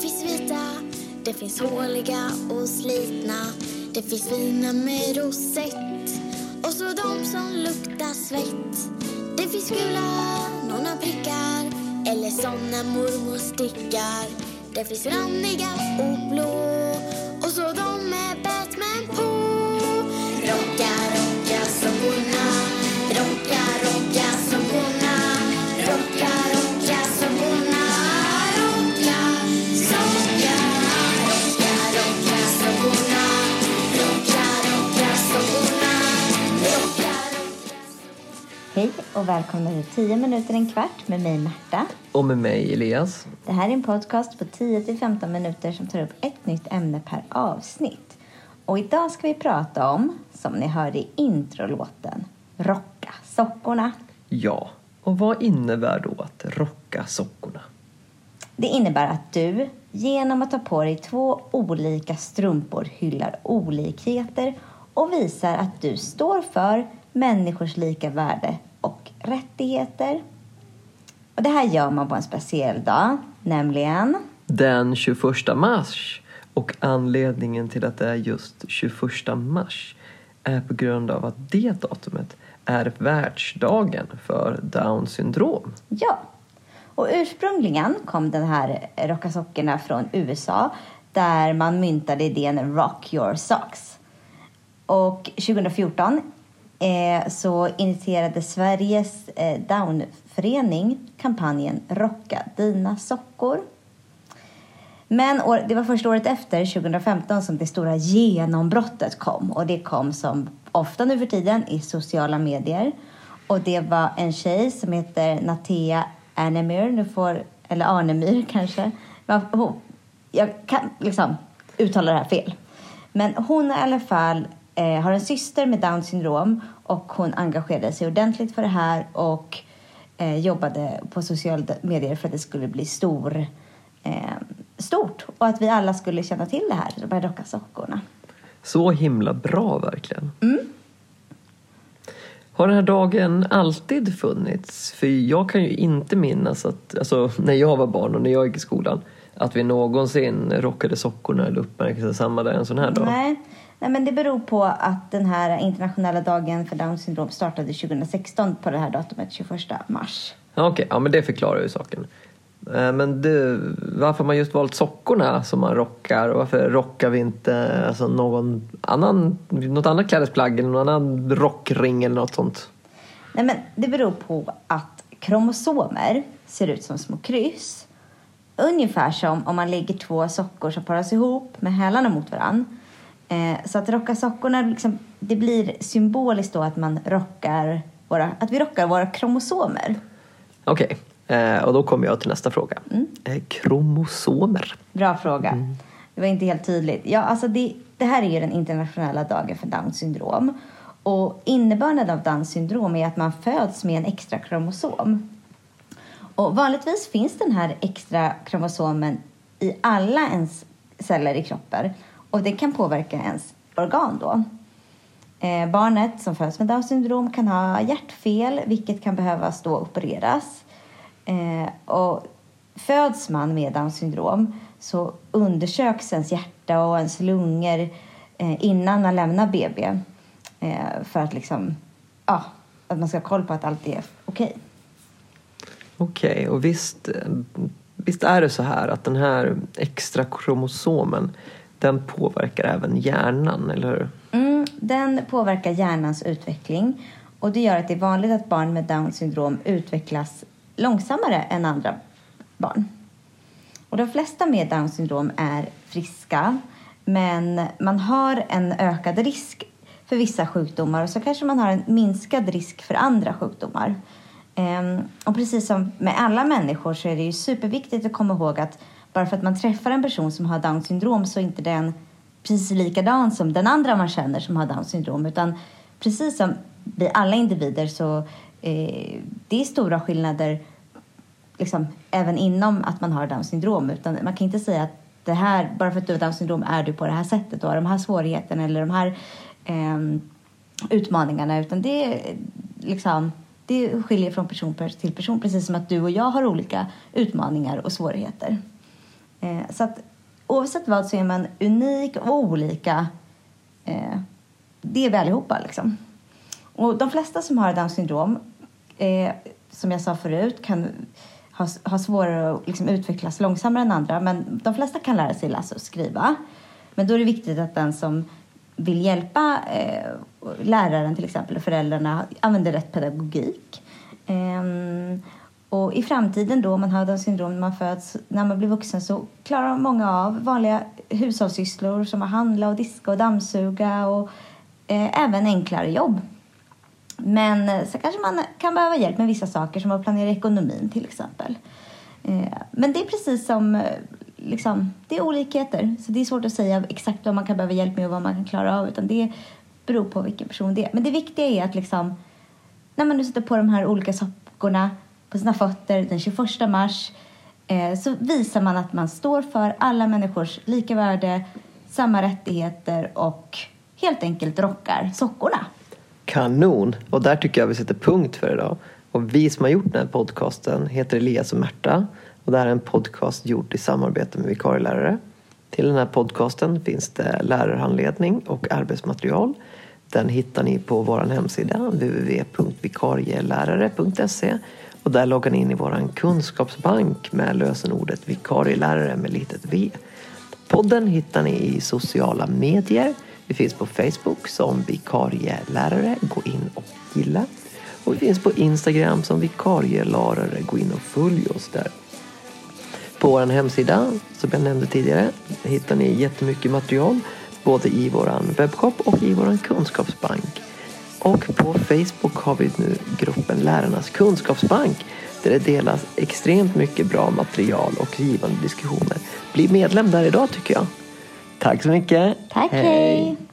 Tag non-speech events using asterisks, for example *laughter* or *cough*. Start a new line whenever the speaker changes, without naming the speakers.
finns vita, det finns håliga och slitna. Det finns fina med rosett och så de som luktar svett. Det finns gula, några prickar eller såna mormor stickar. Det finns randiga och blå
Hej och välkomna till 10 minuter en kvart med mig Märta.
Och med mig Elias.
Det här är en podcast på 10-15 minuter som tar upp ett nytt ämne per avsnitt. Och idag ska vi prata om, som ni hörde i introlåten, rocka sockorna.
Ja, och vad innebär då att rocka sockorna?
Det innebär att du genom att ta på dig två olika strumpor hyllar olikheter och visar att du står för människors lika värde och rättigheter. Och det här gör man på en speciell dag, nämligen
Den 21 mars. Och anledningen till att det är just 21 mars är på grund av att det datumet är världsdagen för Down syndrom.
Ja. Och ursprungligen kom den här rocka sockorna från USA där man myntade idén Rock your socks. Och 2014 eh, så initierade Sveriges eh, Downförening kampanjen Rocka dina sockor. Men år, det var först året efter, 2015, som det stora genombrottet kom. Och det kom som ofta nu för tiden i sociala medier. Och det var en tjej som heter Natea Anemir, nu får, eller Arnemyr *laughs* kanske. Jag kan liksom uttala det här fel. Men hon har i alla fall eh, har en syster med Downs syndrom och hon engagerade sig ordentligt för det här och eh, jobbade på sociala medier för att det skulle bli stor, eh, stort och att vi alla skulle känna till det här, de här rocka sockorna.
Så himla bra verkligen. Har den här dagen alltid funnits? För jag kan ju inte minnas att, alltså när jag var barn och när jag gick i skolan, att vi någonsin rockade sockorna eller uppmärksammade samma dag en sån här dag.
Nej. Nej, men det beror på att den här internationella dagen för Downs syndrom startade 2016 på det här datumet, 21 mars.
Okej, ja men det förklarar ju saken. Eh, Men du, varför har man just valt sockorna som man rockar och varför rockar vi inte alltså, någon annan, något annat klädesplagg eller någon annan rockring eller något sånt?
Nej, men det beror på att kromosomer ser ut som små kryss. Ungefär som om man lägger två sockor som paras ihop med hälarna mot varann. Eh, så att rocka sockorna, liksom, det blir symboliskt då att man rockar våra, att vi rockar våra kromosomer.
Okej, eh, och då kommer jag till nästa fråga. Eh, kromosomer.
Bra fråga. Det var inte helt tydligt. Ja, alltså det, det här är ju den internationella dagen för Downs syndrom. Och innebörden av Downs syndrom är att man föds med en extra kromosom. Och vanligtvis finns den här extra kromosomen i alla ens celler i kroppen. Och det kan påverka ens organ då. Eh, barnet som föds med Downs syndrom kan ha hjärtfel, vilket kan behövas då opereras. Eh, och föds man med Downs syndrom så undersöks ens hjärta och ens lungor eh, innan man lämnar BB. Eh, för att liksom, ja, att man ska ha koll på att allt är okej.
Okej, och visst, visst är det så här att den här extra kromosomen den påverkar även hjärnan, eller hur?
Mm, den påverkar hjärnans utveckling och det gör att det är vanligt att barn med Downs syndrom utvecklas långsammare än andra barn. Och de flesta med Downs syndrom är friska men man har en ökad risk för vissa sjukdomar och så kanske man har en minskad risk för andra sjukdomar. Ehm, och precis som med alla människor så är det ju superviktigt att komma ihåg att bara för att man träffar en person som har Downs syndrom så är inte den precis likadan som den andra man känner som har Downs syndrom. Utan precis som vi alla individer så eh, det är stora skillnader liksom, även inom att man har Downs syndrom. Utan man kan inte säga att det här, bara för att du har Downs syndrom är du på det här sättet och har de här svårigheterna eller de här eh, utmaningarna. Utan det är liksom det skiljer från person till person, precis som att du och jag har olika utmaningar och svårigheter. Eh, så att oavsett vad så är man unik och olika. Eh, det är vi allihopa liksom. Och de flesta som har Downs syndrom, eh, som jag sa förut, kan ha, ha svårare att liksom, utvecklas långsammare än andra. Men de flesta kan lära sig läsa och skriva. Men då är det viktigt att den som vill hjälpa eh, läraren till exempel och föräldrarna använder rätt pedagogik. Eh, och i framtiden då, om man har Downs syndrom när man föds, när man blir vuxen så klarar många av vanliga hushållssysslor som att handla och diska och dammsuga och eh, även enklare jobb. Men eh, så kanske man kan behöva hjälp med vissa saker som att planera ekonomin till exempel. Eh, men det är precis som, eh, liksom, det är olikheter. Så det är svårt att säga exakt vad man kan behöva hjälp med och vad man kan klara av. Utan det beror på vilken person det är. Men det viktiga är att liksom, när man nu sätter på de här olika sockorna på sina fötter den 21 mars eh, så visar man att man står för alla människors lika värde, samma rättigheter och helt enkelt rockar sockorna.
Kanon! Och där tycker jag vi sätter punkt för idag. Och vi som har gjort den här podcasten heter Elias och Märta. Och det här är en podcast gjord i samarbete med vikarielärare. Till den här podcasten finns det lärarhandledning och arbetsmaterial. Den hittar ni på vår hemsida www.vikarielärare.se och där loggar ni in i vår kunskapsbank med lösenordet vikarielärare med litet v. Podden hittar ni i sociala medier vi finns på Facebook som vikarielärare. Gå in och gilla. Och vi finns på Instagram som vikarielärare. Gå in och följ oss där. På vår hemsida, som jag nämnde tidigare, hittar ni jättemycket material både i vår webbshop och i vår kunskapsbank. Och på Facebook har vi nu gruppen Lärarnas kunskapsbank där det delas extremt mycket bra material och givande diskussioner. Bli medlem där idag tycker jag. Tack så mycket.
Tack, hej. hej.